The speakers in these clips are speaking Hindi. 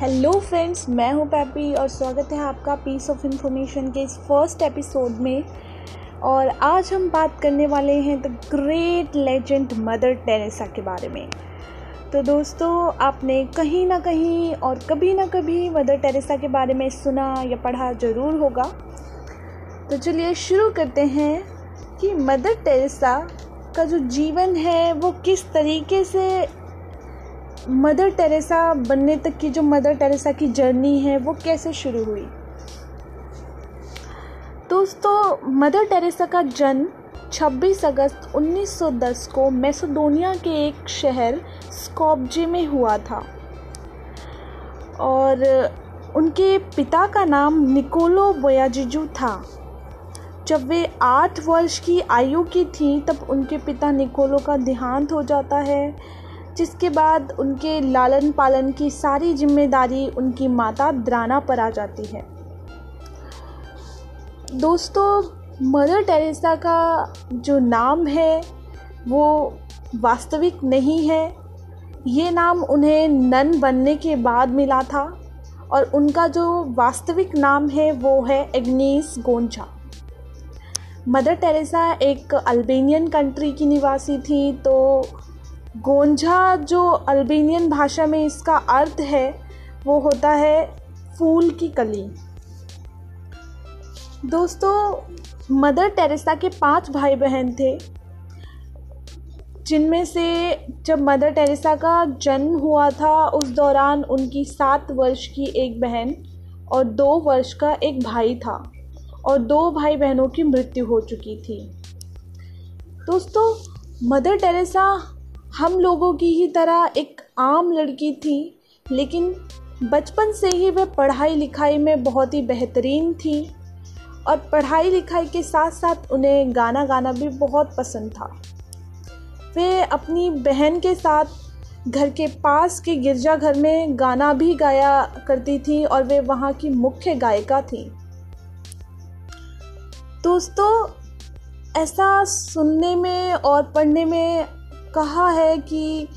हेलो फ्रेंड्स मैं हूँ पैपी और स्वागत है आपका पीस ऑफ़ इंफॉर्मेशन के इस फ़र्स्ट एपिसोड में। और आज हम बात करने वाले हैं the great legend Mother Teresa के बारे में। तो दोस्तों, आपने कहीं ना कहीं और कभी ना कभी मदर टेरेसा के बारे में सुना या पढ़ा ज़रूर होगा। तो चलिए शुरू करते हैं कि मदर टेरेसा का जो जीवन है, वो किस तरीके से मदर टेरेसा बनने तक की जो मदर टेरेसा की जर्नी है, वो कैसे शुरू हुई? दोस्तों, मदर टेरेसा का जन्म 26 अगस्त 1910 को मैसेडोनिया के एक शहर स्कॉपजे में हुआ था। और उनके पिता का नाम निकोलो बोयाजिजू था। जब वे आठ वर्ष की आयु की थी, तब उनके पिता निकोलो का देहांत हो जाता है। जिसके बाद उनके लालन पालन की सारी ज़िम्मेदारी उनकी माता द्राना पर आ जाती है। दोस्तों, मदर टेरेसा का जो नाम है, वो वास्तविक नहीं है। ये नाम उन्हें नन बनने के बाद मिला था और उनका जो वास्तविक नाम है, वो है एग्नीस गोंजा मदर टेरेसा एक अल्बेनियन कंट्री की निवासी थी तो गोंझा जो अल्बेनियन भाषा में इसका अर्थ है, वो होता है फूल की कली। दोस्तों, मदर टेरेसा के पाँच भाई बहन थे, जिनमें से जब मदर टेरेसा का जन्म हुआ था, उस दौरान उनकी सात वर्ष की एक बहन और दो वर्ष का एक भाई था और दो भाई बहनों की मृत्यु हो चुकी थी। दोस्तों, मदर टेरेसा हम लोगों की ही तरह एक आम लड़की थी, लेकिन बचपन से ही वह पढ़ाई लिखाई में बहुत ही बेहतरीन थी और पढ़ाई लिखाई के साथ साथ उन्हें गाना गाना भी बहुत पसंद था। वे अपनी बहन के साथ घर के पास के गिरजाघर में गाना भी गाया करती थी और वे वहाँ की मुख्य गायिका थी। दोस्तों, ऐसा सुनने में और पढ़ने में कहा है कि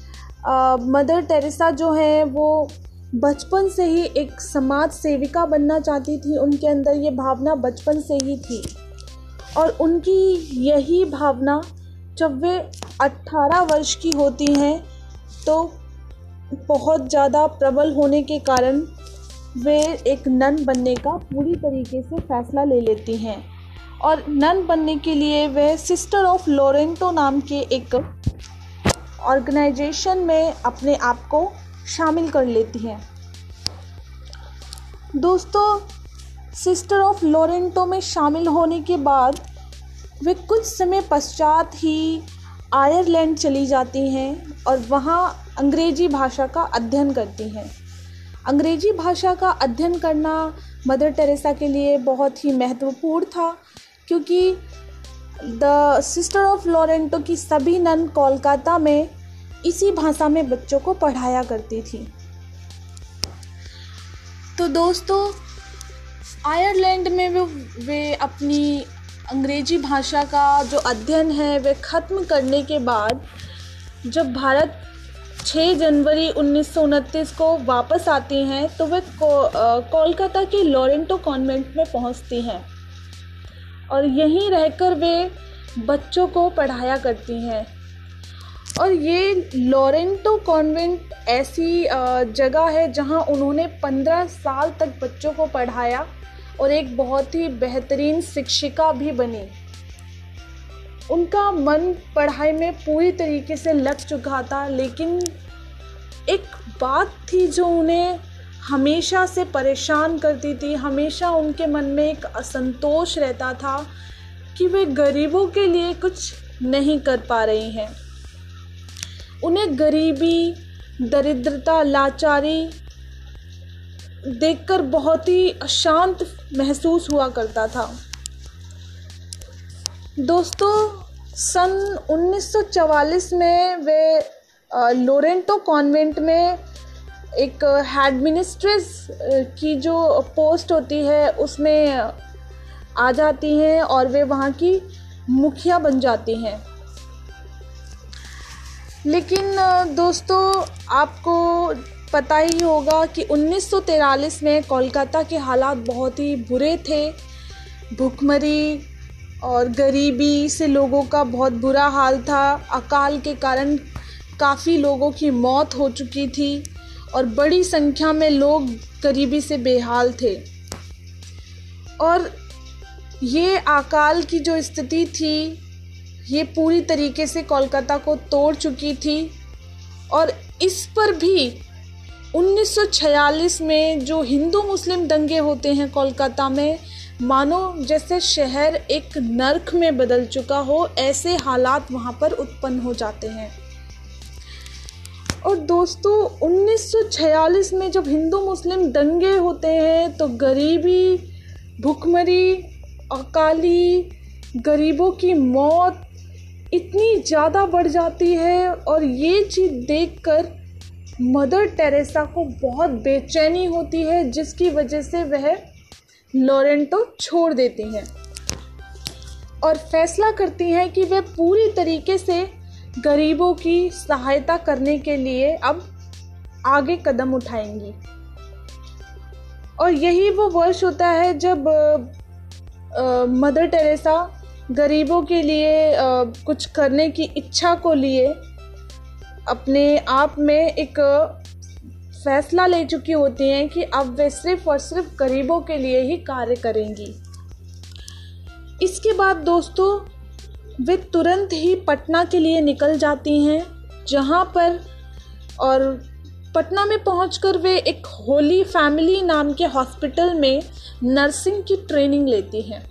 आ, मदर टेरेसा जो है वो बचपन से ही एक समाज सेविका बनना चाहती थी। उनके अंदर ये भावना बचपन से ही थी। और उनकी यही भावना जब वे 18 वर्ष की होती हैं तो बहुत ज़्यादा प्रबल होने के कारण वे एक नन बनने का पूरी तरीके से फैसला ले लेती हैं। और नन बनने के लिए वे सिस्टर ऑफ़ लोरेंटो नाम के एक ऑर्गेनाइजेशन में अपने आप को शामिल कर लेती हैं। दोस्तों, सिस्टर ऑफ़ लोरेंटो में शामिल होने के बाद वे कुछ समय पश्चात ही आयरलैंड चली जाती हैं और वहाँ अंग्रेज़ी भाषा का अध्ययन करती हैं। अंग्रेज़ी भाषा का अध्ययन करना मदर टेरेसा के लिए बहुत ही महत्वपूर्ण था, क्योंकि द सिस्टर ऑफ़ लॉरेंटो की सभी नन कोलकाता में इसी भाषा में बच्चों को पढ़ाया करती थी। तो दोस्तों, आयरलैंड में वे वे अपनी अंग्रेज़ी भाषा का जो अध्ययन है, वे ख़त्म करने के बाद जब भारत 6 जनवरी उन्नीस सौ उनतीस को वापस आती हैं तो वे कोलकाता के लॉरेंटो कॉन्वेंट में पहुँचती हैं। और यहीं रहकर वे बच्चों को पढ़ाया करती हैं। और ये लॉरेंटो कॉन्वेंट ऐसी जगह है जहाँ उन्होंने पंद्रह साल तक बच्चों को पढ़ाया और एक बहुत ही बेहतरीन शिक्षिका भी बनी। उनका मन पढ़ाई में पूरी तरीके से लग चुका था, लेकिन एक बात थी जो उन्हें हमेशा से परेशान करती थी, हमेशा उनके मन में एक असंतोष रहता था कि वे गरीबों के लिए कुछ नहीं कर पा रही हैं। उन्हें गरीबी, दरिद्रता, लाचारी देखकर बहुत ही अशांत महसूस हुआ करता था। दोस्तों, सन 1944 में वे लोरेंटो कॉन्वेंट में एक हेड मिनिस्ट्रेस की जो पोस्ट होती है, उसमें आ जाती हैं और वे वहाँ की मुखिया बन जाती हैं। लेकिन दोस्तों, आपको पता ही होगा कि 1943 में कोलकाता के हालात बहुत ही बुरे थे। भूखमरी और गरीबी से लोगों का बहुत बुरा हाल था। अकाल के कारण काफ़ी लोगों की मौत हो चुकी थी। और बड़ी संख्या में लोग गरीबी से बेहाल थे। और ये अकाल की जो स्थिति थी, ये पूरी तरीके से कोलकाता को तोड़ चुकी थी। और इस पर भी 1946 में जो हिंदू मुस्लिम दंगे होते हैं कोलकाता में, मानो जैसे शहर एक नर्क में बदल चुका हो, ऐसे हालात वहाँ पर उत्पन्न हो जाते हैं। और दोस्तों 1946 में जब हिंदू मुस्लिम दंगे होते हैं तो गरीबी, भुखमरी, अकाली, गरीबों की मौत इतनी ज़्यादा बढ़ जाती है और ये चीज़ देखकर मदर टेरेसा को बहुत बेचैनी होती है, जिसकी वजह से वह लॉरेंटो छोड़ देती हैं। और फैसला करती हैं कि वे पूरी तरीके से गरीबों की सहायता करने के लिए अब आगे कदम उठाएँगी। और यही वो वर्ष होता है जब आ, मदर टेरेसा गरीबों के लिए आ, कुछ करने की इच्छा को लिए अपने आप में एक फैसला ले चुकी होती हैं कि अब वे सिर्फ़ और सिर्फ़ गरीबों के लिए ही कार्य करेंगी। इसके बाद दोस्तों वे तुरंत ही पटना के लिए निकल जाती हैं, जहाँ पर और पटना में पहुंचकर वे एक होली फैमिली नाम के हॉस्पिटल में नर्सिंग की ट्रेनिंग लेती हैं।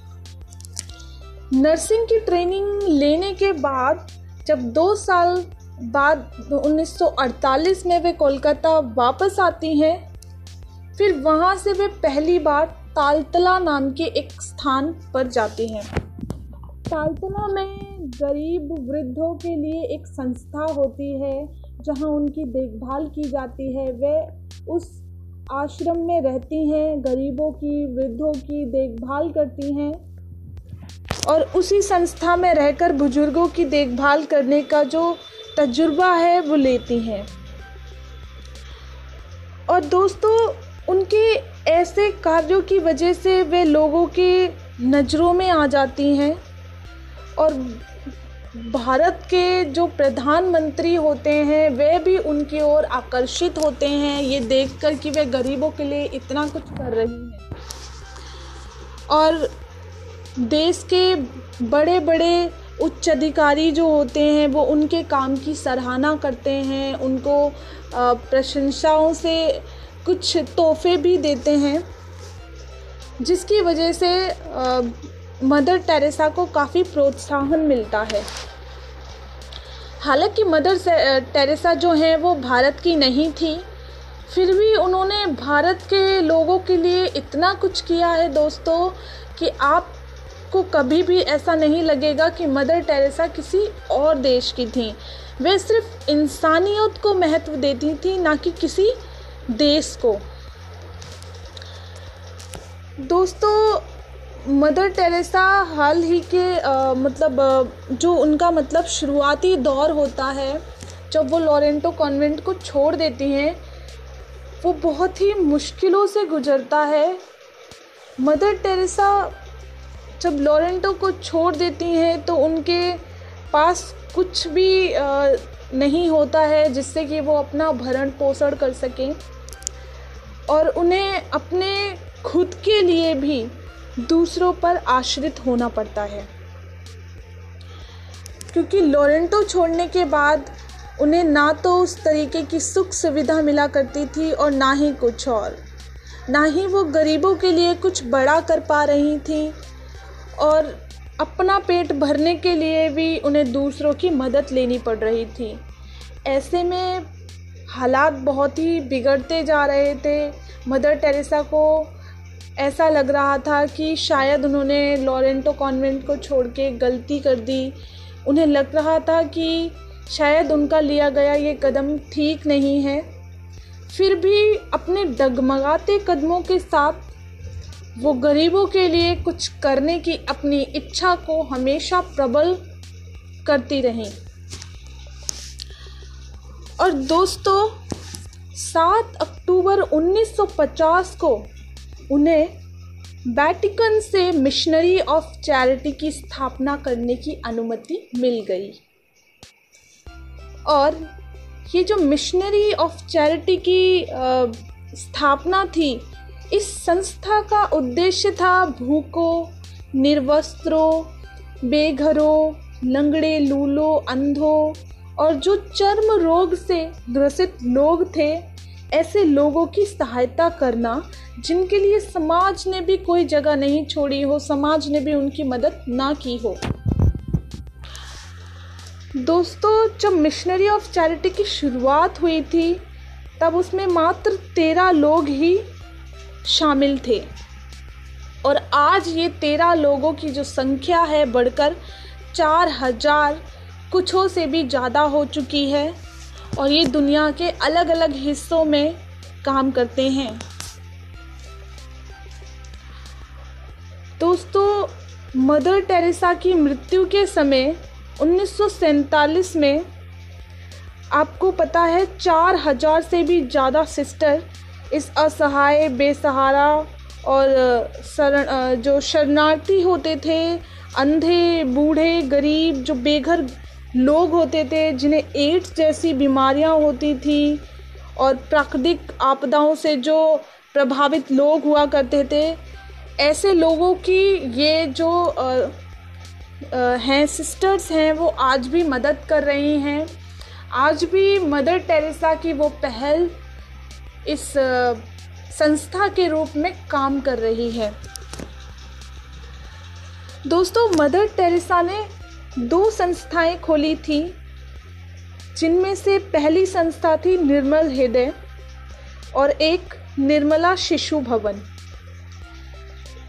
नर्सिंग की ट्रेनिंग लेने के बाद, जब दो साल बाद 1948 में वे कोलकाता वापस आती हैं, फिर वहाँ से वे पहली बार तालतला नाम के एक स्थान पर जाती हैं। तालतला में गरीब वृद्धों के लिए एक संस्था होती है, जहाँ उनकी देखभाल की जाती है। वे उस आश्रम में रहती हैं, गरीबों की, वृद्धों की देखभाल करती हैं और उसी संस्था में रहकर बुज़ुर्गों की देखभाल करने का जो तजुर्बा है, वो लेती हैं। और दोस्तों, उनके ऐसे कार्यों की वजह से वे लोगों के नज़रों में आ जाती हैं। और भारत के जो प्रधानमंत्री होते हैं, वे भी उनकी ओर आकर्षित होते हैं। ये देखकर कि वे गरीबों के लिए इतना कुछ कर रही हैं। और देश के बड़े बड़े उच्च अधिकारी जो होते हैं, वो उनके काम की सराहना करते हैं। उनको प्रशंसाओं से कुछ तोहफे भी देते हैं, जिसकी वजह से मदर टेरेसा को काफ़ी प्रोत्साहन मिलता है। हालाँकि मदर टेरेसा जो हैं, वो भारत की नहीं थी। फिर भी उन्होंने भारत के लोगों के लिए इतना कुछ किया है दोस्तों कि आपको कभी भी ऐसा नहीं लगेगा कि मदर टेरेसा किसी और देश की थी। वे सिर्फ़ इंसानियत को महत्व देती थी, ना कि किसी देश को। दोस्तों मदर टेरेसा हाल ही के आ, मतलब जो उनका मतलब शुरुआती दौर होता है जब वो लॉरेंटो कॉन्वेंट को छोड़ देती हैं वो बहुत ही मुश्किलों से गुजरता है। मदर टेरेसा जब लॉरेंटो को छोड़ देती हैं तो उनके पास कुछ भी आ, नहीं होता है जिससे कि वो अपना भरण पोषण कर सकें। और उन्हें अपने खुद के लिए भी दूसरों पर आश्रित होना पड़ता है। क्योंकि लोरेंटो छोड़ने के बाद उन्हें ना तो उस तरीके की सुख सुविधा मिला करती थी और ना ही कुछ और। ना ही वो गरीबों के लिए कुछ बड़ा कर पा रही थी और अपना पेट भरने के लिए भी उन्हें दूसरों की मदद लेनी पड़ रही थी। ऐसे में हालात बहुत ही बिगड़ते जा रहे थे। मदर टेरेसा को ऐसा लग रहा था कि शायद उन्होंने लॉरेंटो कॉन्वेंट को छोड़ के गलती कर दी। उन्हें लग रहा था कि शायद उनका लिया गया ये कदम ठीक नहीं है। फिर भी अपने डगमगाते कदमों के साथ वो गरीबों के लिए कुछ करने की अपनी इच्छा को हमेशा प्रबल करती रहीं। और दोस्तों 7 अक्टूबर 1950 को उन्हें वैटिकन से मिशनरी ऑफ़ चैरिटी की स्थापना करने की अनुमति मिल गई। और ये जो मिशनरी ऑफ़ चैरिटी की स्थापना थी, इस संस्था का उद्देश्य था भूखों, निर्वस्त्रों, बेघरों, लंगड़े, लूलों, अंधों और जो चर्म रोग से ग्रसित लोग थे ऐसे लोगों की सहायता करना, जिनके लिए समाज ने भी कोई जगह नहीं छोड़ी हो, समाज ने भी उनकी मदद ना की हो। दोस्तों, जब मिशनरी ऑफ़ चैरिटी की शुरुआत हुई थी, तब उसमें मात्र तेरह लोग ही शामिल थे। और आज ये तेरह लोगों की जो संख्या है बढ़कर चार हज़ार कुछों से भी ज़्यादा हो चुकी है। और ये दुनिया के अलग अलग हिस्सों में काम करते हैं। दोस्तों, मदर टेरेसा की मृत्यु के समय उन्नीस में आपको पता है चार हज़ार से भी ज़्यादा सिस्टर इस असहाय, बेसहारा और शरण जो शरणार्थी होते थे, अंधे, बूढ़े, गरीब, जो बेघर लोग होते थे जिन्हें एड्स जैसी बीमारियाँ होती थी और प्राकृतिक आपदाओं से जो प्रभावित लोग हुआ करते थे ऐसे लोगों की ये जो आ, आ, हैं सिस्टर्स हैं वो आज भी मदद कर रही हैं। आज भी मदर टेरेसा की वो पहल इस आ, संस्था के रूप में काम कर रही है। दोस्तों मदर टेरेसा ने दो संस्थाएँ खोली थी, जिनमें से पहली संस्था थी निर्मल हृदय और एक निर्मला शिशु भवन।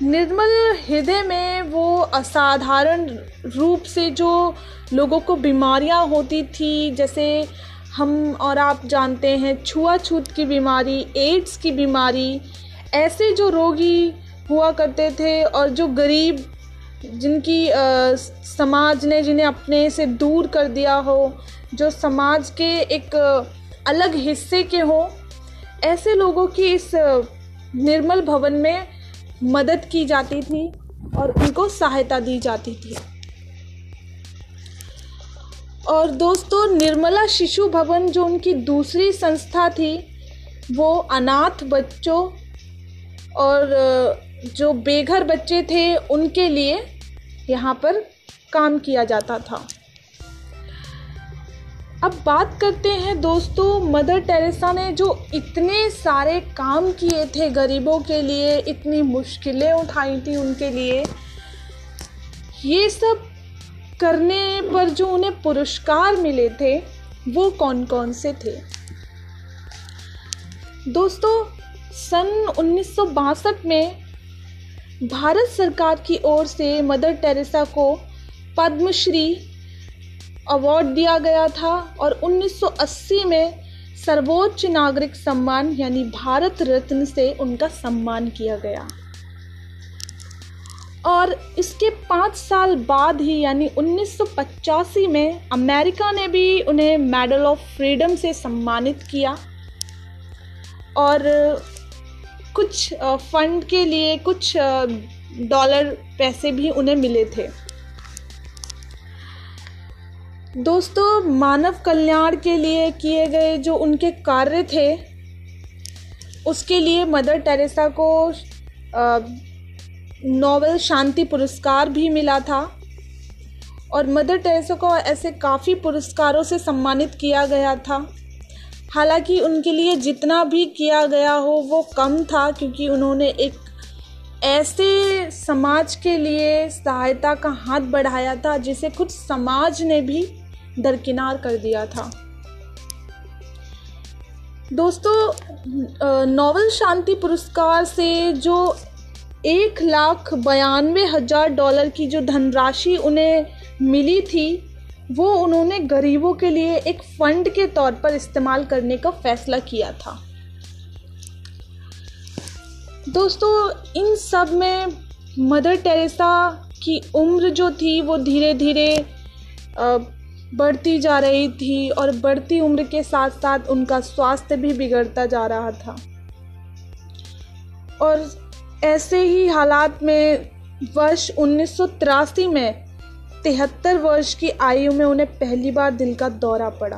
निर्मल हृदय में वो असाधारण रूप से जो लोगों को बीमारियाँ होती थी, जैसे हम और आप जानते हैं, छुआछूत की बीमारी, एड्स की बीमारी, ऐसे जो रोगी हुआ करते थे और जो गरीब जिनकी आ, समाज ने जिन्हें अपने से दूर कर दिया हो जो समाज के एक अलग हिस्से के हों ऐसे लोगों की इस निर्मल भवन में मदद की जाती थी और उनको सहायता दी जाती थी। और दोस्तों निर्मला शिशु भवन जो उनकी दूसरी संस्था थी वो अनाथ बच्चों और जो बेघर बच्चे थे, उनके लिए यहाँ पर काम किया जाता था। अब बात करते हैं दोस्तों, मदर टेरेसा ने जो इतने सारे काम किए थे गरीबों के लिए, इतनी मुश्किलें उठाई थी उनके लिए, ये सब करने पर जो उन्हें पुरस्कार मिले थे, वो कौन कौन से थे? दोस्तों, सन उन्नीस सौ बासठ में भारत सरकार की ओर से मदर टेरेसा को पद्मश्री अवार्ड दिया गया था और 1980 में सर्वोच्च नागरिक सम्मान, यानी भारत रत्न से उनका सम्मान किया गया। और इसके पाँच साल बाद ही, यानी उन्नीस सौ पचासी में अमेरिका ने भी उन्हें मेडल ऑफ़ फ्रीडम से सम्मानित किया। और कुछ फंड के लिए कुछ डॉलर पैसे भी उन्हें मिले थे। दोस्तों, मानव कल्याण के लिए किए गए जो उनके कार्य थे, उसके लिए मदर टेरेसा को नोबेल शांति पुरस्कार भी मिला था और मदर टेरेसा को ऐसे काफ़ी पुरस्कारों से सम्मानित किया गया था। हालाँकि उनके लिए जितना भी किया गया हो, वो कम था क्योंकि उन्होंने एक ऐसे समाज के लिए सहायता का हाथ बढ़ाया था, जिसे खुद समाज ने भी दरकिनार कर दिया था। दोस्तों नोबल शांति पुरस्कार से जो एक लाख बयानवे हज़ार डॉलर की जो धनराशि उन्हें मिली थी वो उन्होंने गरीबों के लिए एक फंड के तौर पर इस्तेमाल करने का फैसला किया था। दोस्तों, इन सब में मदर टेरेसा की उम्र जो थी, वो धीरे धीरे बढ़ती जा रही थी और बढ़ती उम्र के साथ साथ उनका स्वास्थ्य भी बिगड़ता जा रहा था। और ऐसे ही हालात में वर्ष उन्नीस सौ तिरासी में तिहत्तर वर्ष की आयु में उन्हें पहली बार दिल का दौरा पड़ा।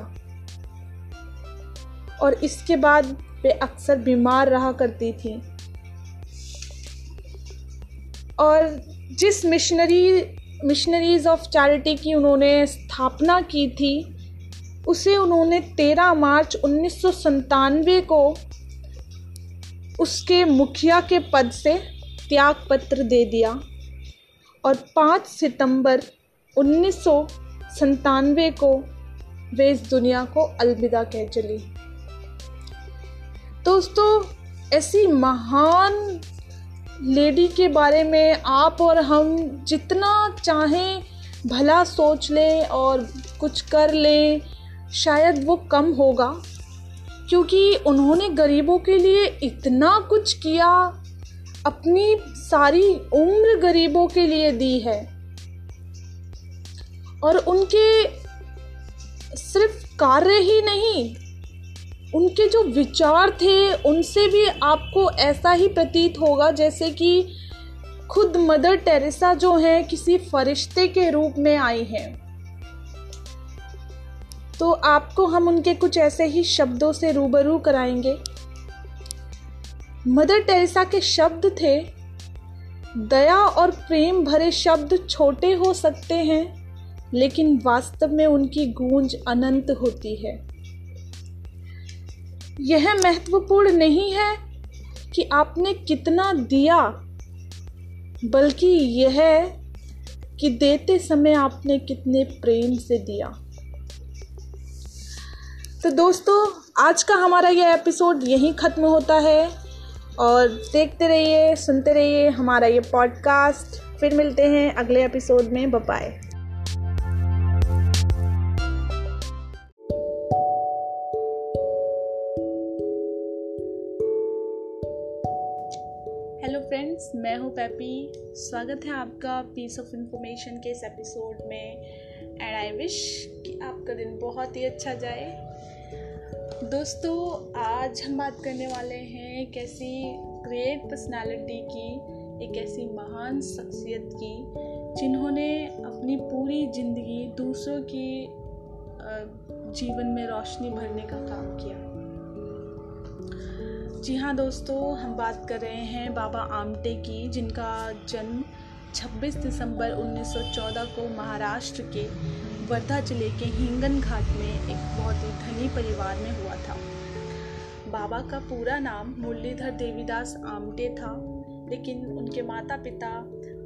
और इसके बाद वे अक्सर बीमार रहा करती थी। और जिस मिशनरी मिशनरीज ऑफ़ चैरिटी की उन्होंने स्थापना की थी, उसे उन्होंने 13 मार्च उन्नीस को उसके मुखिया के पद से त्याग पत्र दे दिया और 5 सितंबर उन्नीस को वे इस दुनिया को अलविदा कह चली। दोस्तों, ऐसी महान लेडी के बारे में आप और हम जितना चाहें भला सोच लें और कुछ कर लें, शायद वो कम होगा। क्योंकि उन्होंने गरीबों के लिए इतना कुछ किया, अपनी सारी उम्र गरीबों के लिए दी है। और उनके सिर्फ़ कार्य ही नहीं, उनके जो विचार थे, उनसे भी आपको ऐसा ही प्रतीत होगा जैसे कि खुद मदर टेरेसा जो है, किसी फरिश्ते के रूप में आई हैं। तो आपको हम उनके कुछ ऐसे ही शब्दों से रूबरू कराएँगे। मदर टेरेसा के शब्द थे, दया और प्रेम भरे शब्द छोटे हो सकते हैं लेकिन वास्तव में उनकी गूंज अनंत होती है। यह महत्वपूर्ण नहीं है कि आपने कितना दिया, बल्कि यह कि देते समय आपने कितने प्रेम से दिया। तो दोस्तों, आज का हमारा यह एपिसोड यहीं ख़त्म होता है और देखते रहिए, सुनते रहिए हमारा ये पॉडकास्ट। फिर मिलते हैं अगले एपिसोड में। बपाए मैं हूँ पैपी स्वागत है आपका पीस ऑफ़ इंफॉर्मेशन के इस एपिसोड में। एंड आई विश कि आपका दिन बहुत ही अच्छा जाए। दोस्तों, आज हम बात करने वाले हैं एक ऐसी ग्रेट पर्सनालिटी की, एक ऐसी महान शख्सियत की, जिन्होंने अपनी पूरी ज़िंदगी दूसरों की जीवन में रोशनी भरने का काम किया। जी हाँ दोस्तों, हम बात कर रहे हैं बाबा आमटे की, जिनका जन्म 26 दिसंबर 1914 को महाराष्ट्र के वर्धा ज़िले के हिंगन घाट में एक बहुत ही धनी परिवार में हुआ था। बाबा का पूरा नाम मुरलीधर देवीदास आमटे था, लेकिन उनके माता पिता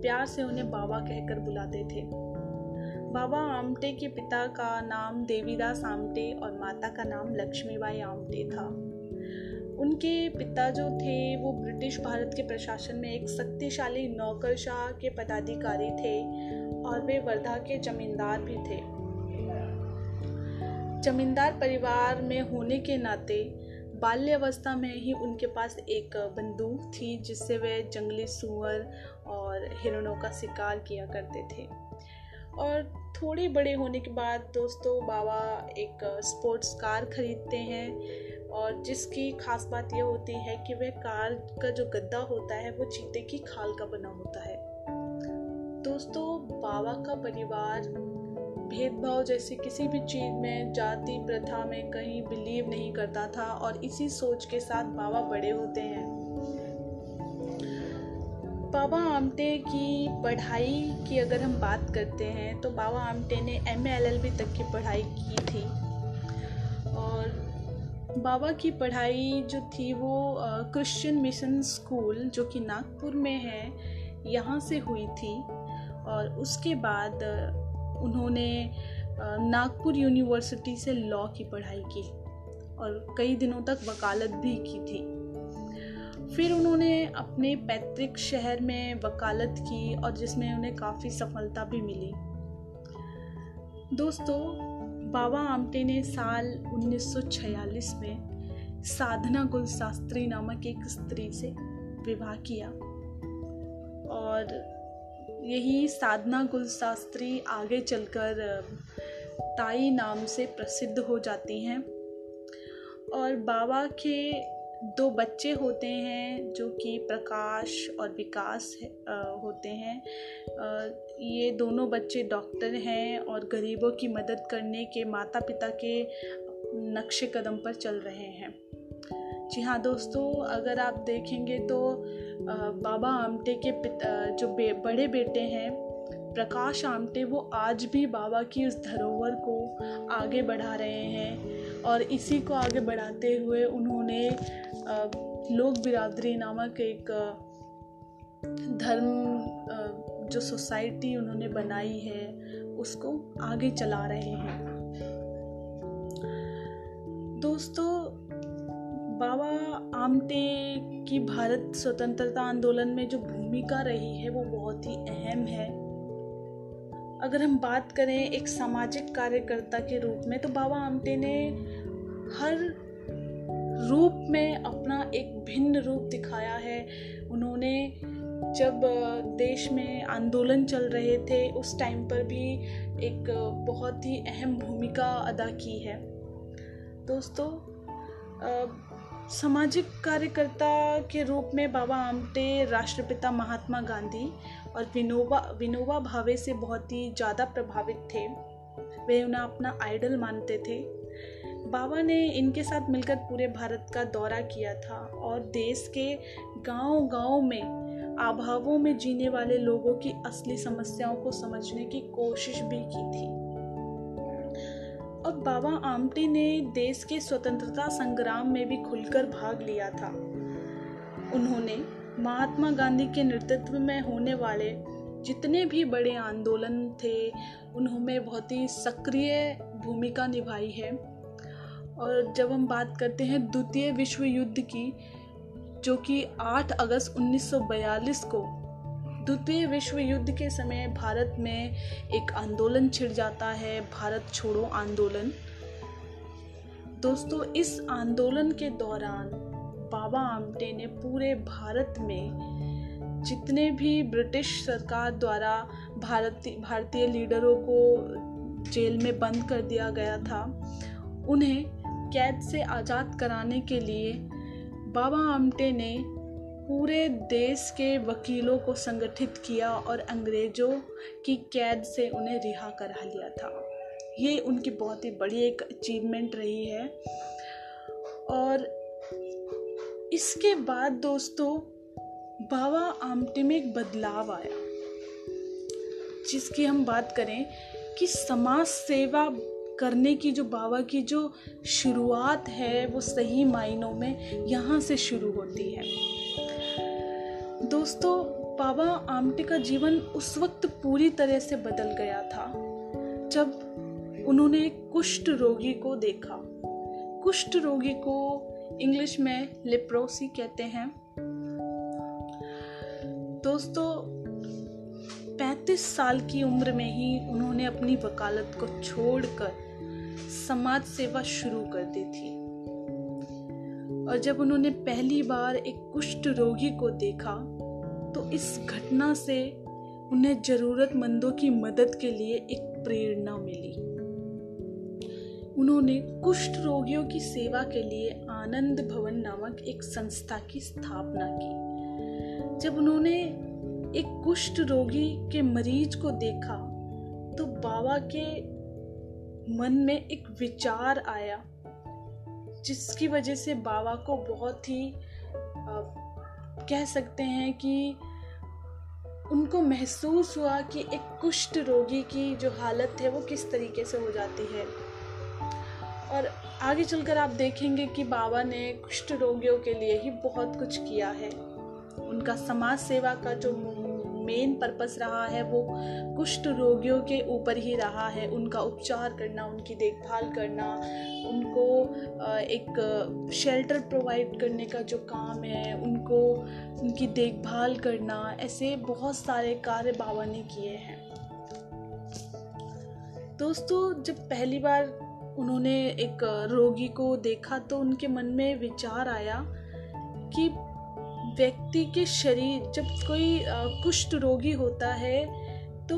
प्यार से उन्हें बाबा कहकर बुलाते थे। बाबा आमटे के पिता का नाम देवीदास आमटे और माता का नाम लक्ष्मीबाई आमटे था। उनके पिता जो थे, वो ब्रिटिश भारत के प्रशासन में एक शक्तिशाली नौकरशाह के पदाधिकारी थे और वे वर्धा के जमींदार भी थे। जमींदार परिवार में होने के नाते बाल्यावस्था में ही उनके पास एक बंदूक थी, जिससे वे जंगली सुअर और हिरणों का शिकार किया करते थे। और थोड़े बड़े होने के बाद दोस्तों, बाबा एक स्पोर्ट्स कार खरीदते हैं। और जिसकी खास बात यह होती है कि वह कार का जो गद्दा होता है, वो चीते की खाल का बना होता है। दोस्तों, बाबा का परिवार, भेदभाव जैसी किसी भी चीज़ में, जाति, प्रथा में कहीं बिलीव नहीं करता था और इसी सोच के साथ बाबा बड़े होते हैं। बाबा आमटे की पढ़ाई की अगर हम बात करते हैं तो बाबा आमटे ने एम तक की पढ़ाई की थी। बाबा की पढ़ाई जो थी वो क्रिश्चियन मिशन स्कूल जो कि नागपुर में है, यहाँ से हुई थी। और उसके बाद उन्होंने नागपुर यूनिवर्सिटी से लॉ की पढ़ाई की और कई दिनों तक वकालत भी की थी। फिर उन्होंने अपने पैतृक शहर में वकालत की और जिसमें उन्हें काफ़ी सफलता भी मिली। दोस्तों बाबा आमटे ने साल 1946 में साधना गुल शास्त्री नामक एक स्त्री से विवाह किया। और यही साधना गुल शास्त्री आगे चलकर, ताई नाम से प्रसिद्ध हो जाती हैं। और बाबा के दो बच्चे होते हैं जो कि प्रकाश और विकास होते हैं। ये दोनों बच्चे डॉक्टर हैं और गरीबों की मदद करने के माता पिता के नक्शे कदम पर चल रहे हैं। जी हाँ दोस्तों अगर आप देखेंगे तो बाबा आमटे के पिता जो बे, बड़े बेटे हैं प्रकाश आमटे वो आज भी बाबा की उस धरोहर को आगे बढ़ा रहे हैं। और इसी को आगे बढ़ाते हुए उन्होंने लोक बिरादरी नामक एक धर्म जो सोसाइटी उन्होंने बनाई है, उसको आगे चला रहे हैं। दोस्तों, बाबा आमटे की भारत स्वतंत्रता आंदोलन में जो भूमिका रही है, वो बहुत ही अहम है। अगर हम बात करें एक सामाजिक कार्यकर्ता के रूप में तो बाबा आमटे ने हर रूप में अपना एक भिन्न रूप दिखाया है। उन्होंने जब देश में आंदोलन चल रहे थे, उस टाइम पर भी एक बहुत ही अहम भूमिका अदा की है। दोस्तों सामाजिक कार्यकर्ता के रूप में बाबा आमटे राष्ट्रपिता महात्मा गांधी और विनोबा विनोबा भावे से बहुत ही ज़्यादा प्रभावित थे। वे उन्हें अपना आइडल मानते थे। बाबा ने इनके साथ मिलकर पूरे भारत का दौरा किया था और देश के गांव-गांव में अभावों में जीने वाले लोगों की असली समस्याओं को समझने की कोशिश भी की थी। और बाबा आमटे ने देश के स्वतंत्रता संग्राम में भी खुलकर भाग लिया था। उन्होंने महात्मा गांधी के नेतृत्व में होने वाले जितने भी बड़े आंदोलन थे, उन्होंने बहुत ही सक्रिय भूमिका निभाई है। और जब हम बात करते हैं द्वितीय विश्व युद्ध की, जो कि 8 अगस्त 1942 को, द्वितीय विश्व युद्ध के समय भारत में एक आंदोलन छिड़ जाता है, भारत छोड़ो आंदोलन। दोस्तों, इस आंदोलन के दौरान बाबा आमटे ने पूरे भारत में जितने भी ब्रिटिश सरकार द्वारा भारतीय भारतीय लीडरों को जेल में बंद कर दिया गया था, उन्हें कैद से आज़ाद कराने के लिए बाबा आमटे ने पूरे देश के वकीलों को संगठित किया और अंग्रेज़ों की कैद से उन्हें रिहा करा लिया था। ये उनकी बहुत ही बड़ी एक अचीवमेंट रही है। और इसके बाद दोस्तों बाबा आमटे में एक बदलाव आया, जिसकी हम बात करें कि समाज सेवा करने की जो बाबा की जो शुरुआत है, वो सही मायनों में यहाँ से शुरू होती है। दोस्तों बाबा आमटे का जीवन उस वक्त पूरी तरह से बदल गया था, जब उन्होंने कुष्ठ रोगी को देखा। कुष्ठ रोगी को इंग्लिश में लिप्रोसी कहते हैं। दोस्तों 35 साल की उम्र में ही उन्होंने अपनी वकालत को छोड़कर समाज सेवा शुरू कर दी थी। और जब उन्होंने पहली बार एक कुष्ठ रोगी को देखा तो इस घटना से उन्हें जरूरतमंदों की मदद के लिए एक प्रेरणा मिली। उन्होंने कुष्ठ रोगियों की सेवा के लिए आनंद भवन नामक एक संस्था की स्थापना की। जब उन्होंने एक कुष्ठ रोगी के मरीज़ को देखा तो बाबा के मन में एक विचार आया जिसकी वजह से बाबा को बहुत ही आ, कह सकते हैं कि उनको महसूस हुआ कि एक कुष्ठ रोगी की जो हालत है वो किस तरीके से हो जाती है। और आगे चलकर आप देखेंगे कि बाबा ने कुष्ठ रोगियों के लिए ही बहुत कुछ किया है। उनका समाज सेवा का जो मेन पर्पस रहा है, वो कुष्ठ रोगियों के ऊपर ही रहा है। उनका उपचार करना, उनकी देखभाल करना, उनको एक शेल्टर प्रोवाइड करने का जो काम है, उनको, उनकी देखभाल करना, ऐसे बहुत सारे कार्य बाबा ने किए हैं। दोस्तों, जब पहली बार उन्होंने एक रोगी को देखा तो उनके मन में विचार आया कि व्यक्ति के शरीर, जब कोई कुष्ठ रोगी होता है तो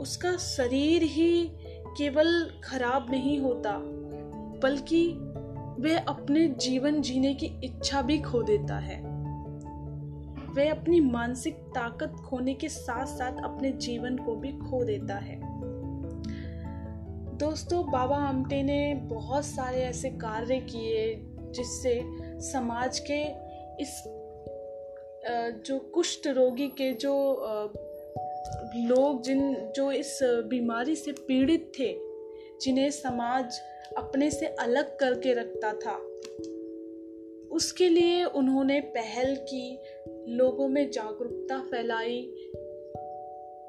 उसका शरीर ही केवल खराब नहीं होता, बल्कि वह अपने जीवन जीने की इच्छा भी खो देता है। वह अपनी मानसिक ताकत खोने के साथ साथ अपने जीवन को भी खो देता है। दोस्तों, बाबा आमटे ने बहुत सारे ऐसे कार्य किए जिससे समाज के इस जो कुष्ठ रोगी के जो लोग जिन, जो इस बीमारी से पीड़ित थे, जिन्हें समाज अपने से अलग करके रखता था, उसके लिए उन्होंने पहल की, लोगों में जागरूकता फैलाई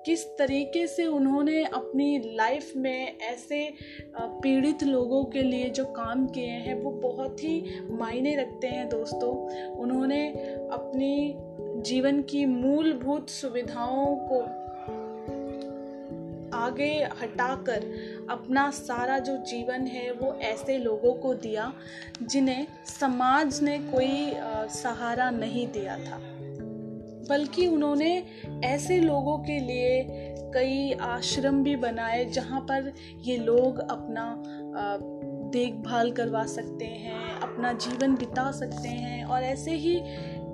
किस तरीके से उन्होंने अपनी लाइफ में ऐसे पीड़ित लोगों के लिए जो काम किए हैं, वो बहुत ही मायने रखते हैं दोस्तों। उन्होंने अपनी जीवन की मूलभूत सुविधाओं को आगे हटाकर अपना सारा जो जीवन है, वो ऐसे लोगों को दिया जिन्हें समाज ने कोई सहारा नहीं दिया था। बल्कि उन्होंने ऐसे लोगों के लिए कई आश्रम भी बनाए जहाँ पर ये लोग अपना देखभाल करवा सकते हैं, अपना जीवन बिता सकते हैं और ऐसे ही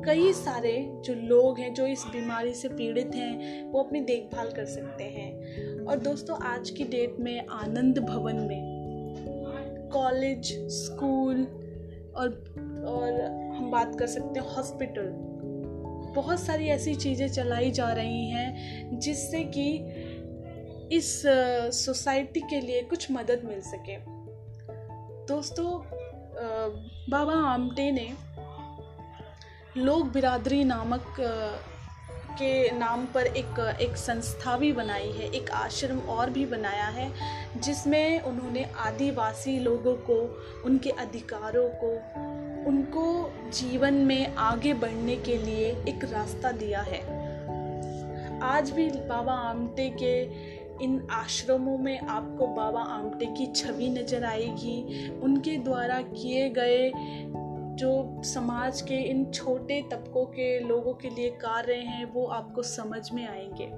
कई सारे जो लोग हैं जो इस बीमारी से पीड़ित हैं, वो अपनी देखभाल कर सकते हैं। और दोस्तों, आज की डेट में आनंद भवन में कॉलेज, स्कूल और और हम बात कर सकते हैं हॉस्पिटल। बहुत सारी ऐसी चीज़ें चलाई जा रही हैं जिससे कि इस सोसाइटी के लिए कुछ मदद मिल सके। दोस्तों बाबा आमटे ने लोक बिरादरी नामक के नाम पर एक एक संस्था भी बनाई है, एक आश्रम और भी बनाया है, जिसमें उन्होंने आदिवासी लोगों को, उनके अधिकारों को, उनको जीवन में आगे बढ़ने के लिए एक रास्ता दिया है। आज भी बाबा आमटे के इन आश्रमों में आपको बाबा आमटे की छवि नज़र आएगी। उनके द्वारा किए गए जो समाज के इन छोटे तबकों के लोगों के लिए कार्य हैं, वो आपको समझ में आएँगे।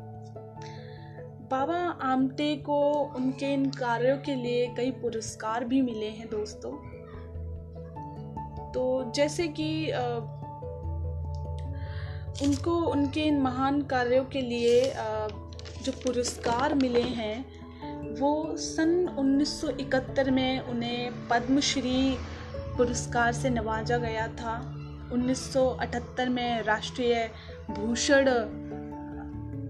बाबा आमटे को उनके इन कार्यों के लिए कई पुरस्कार भी मिले हैं दोस्तों। तो जैसे कि उनको, उनके इन महान कार्यों के लिए जो पुरस्कार मिले हैं, वो सन 1971 में उन्हें पद्मश्री पुरस्कार से नवाजा गया था। 1978 में राष्ट्रीय भूषण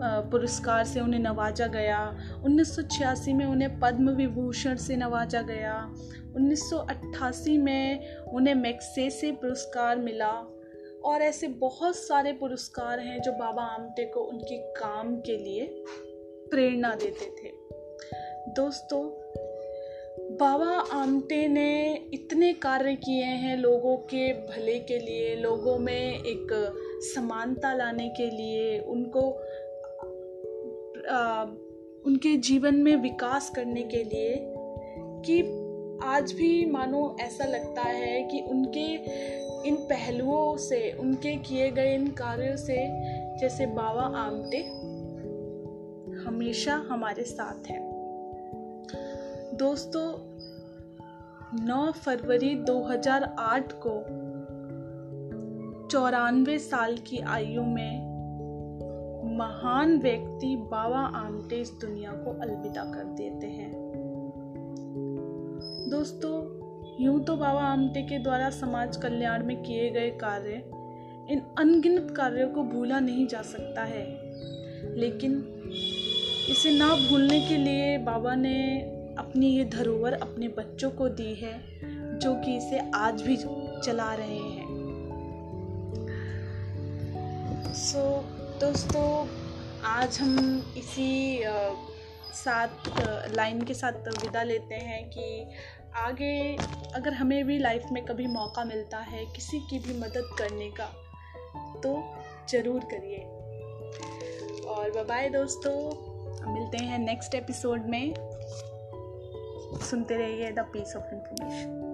पुरस्कार से उन्हें नवाजा गया। 1986 में उन्हें पद्म विभूषण से नवाजा गया। 1988 में उन्हें मैक्सेसे पुरस्कार मिला। और ऐसे बहुत सारे पुरस्कार हैं जो बाबा आमटे को उनके काम के लिए प्रेरणा देते थे। दोस्तों, बाबा आमटे ने इतने कार्य किए हैं लोगों के भले के लिए, लोगों में एक समानता लाने के लिए, उनको उनके जीवन में विकास करने के लिए कि आज भी मानो ऐसा लगता है कि उनके इन पहलुओं से, उनके किए गए इन कार्यों से, जैसे बाबा आमटे हमेशा हमारे साथ हैं। दोस्तों 9 फरवरी 2008 को चौरानवे साल की आयु में महान व्यक्ति बाबा आमटे इस दुनिया को अलविदा कर देते हैं। दोस्तों यूँ तो बाबा आमटे के द्वारा समाज कल्याण में किए गए कार्य इन अनगिनत कार्यों को भूला नहीं जा सकता है। लेकिन इसे ना भूलने के लिए बाबा ने अपनी ये धरोहर अपने बच्चों को दी है जो कि इसे आज भी चला रहे हैं। सो so, दोस्तों, आज हम इसी साथ लाइन के साथ विदा लेते हैं कि आगे अगर हमें भी लाइफ में कभी मौका मिलता है किसी की भी मदद करने का तो ज़रूर करिए। और बाय दोस्तों, मिलते हैं नेक्स्ट एपिसोड में। सुनते रहिए द पीस ऑफ़ इंफॉर्मेशन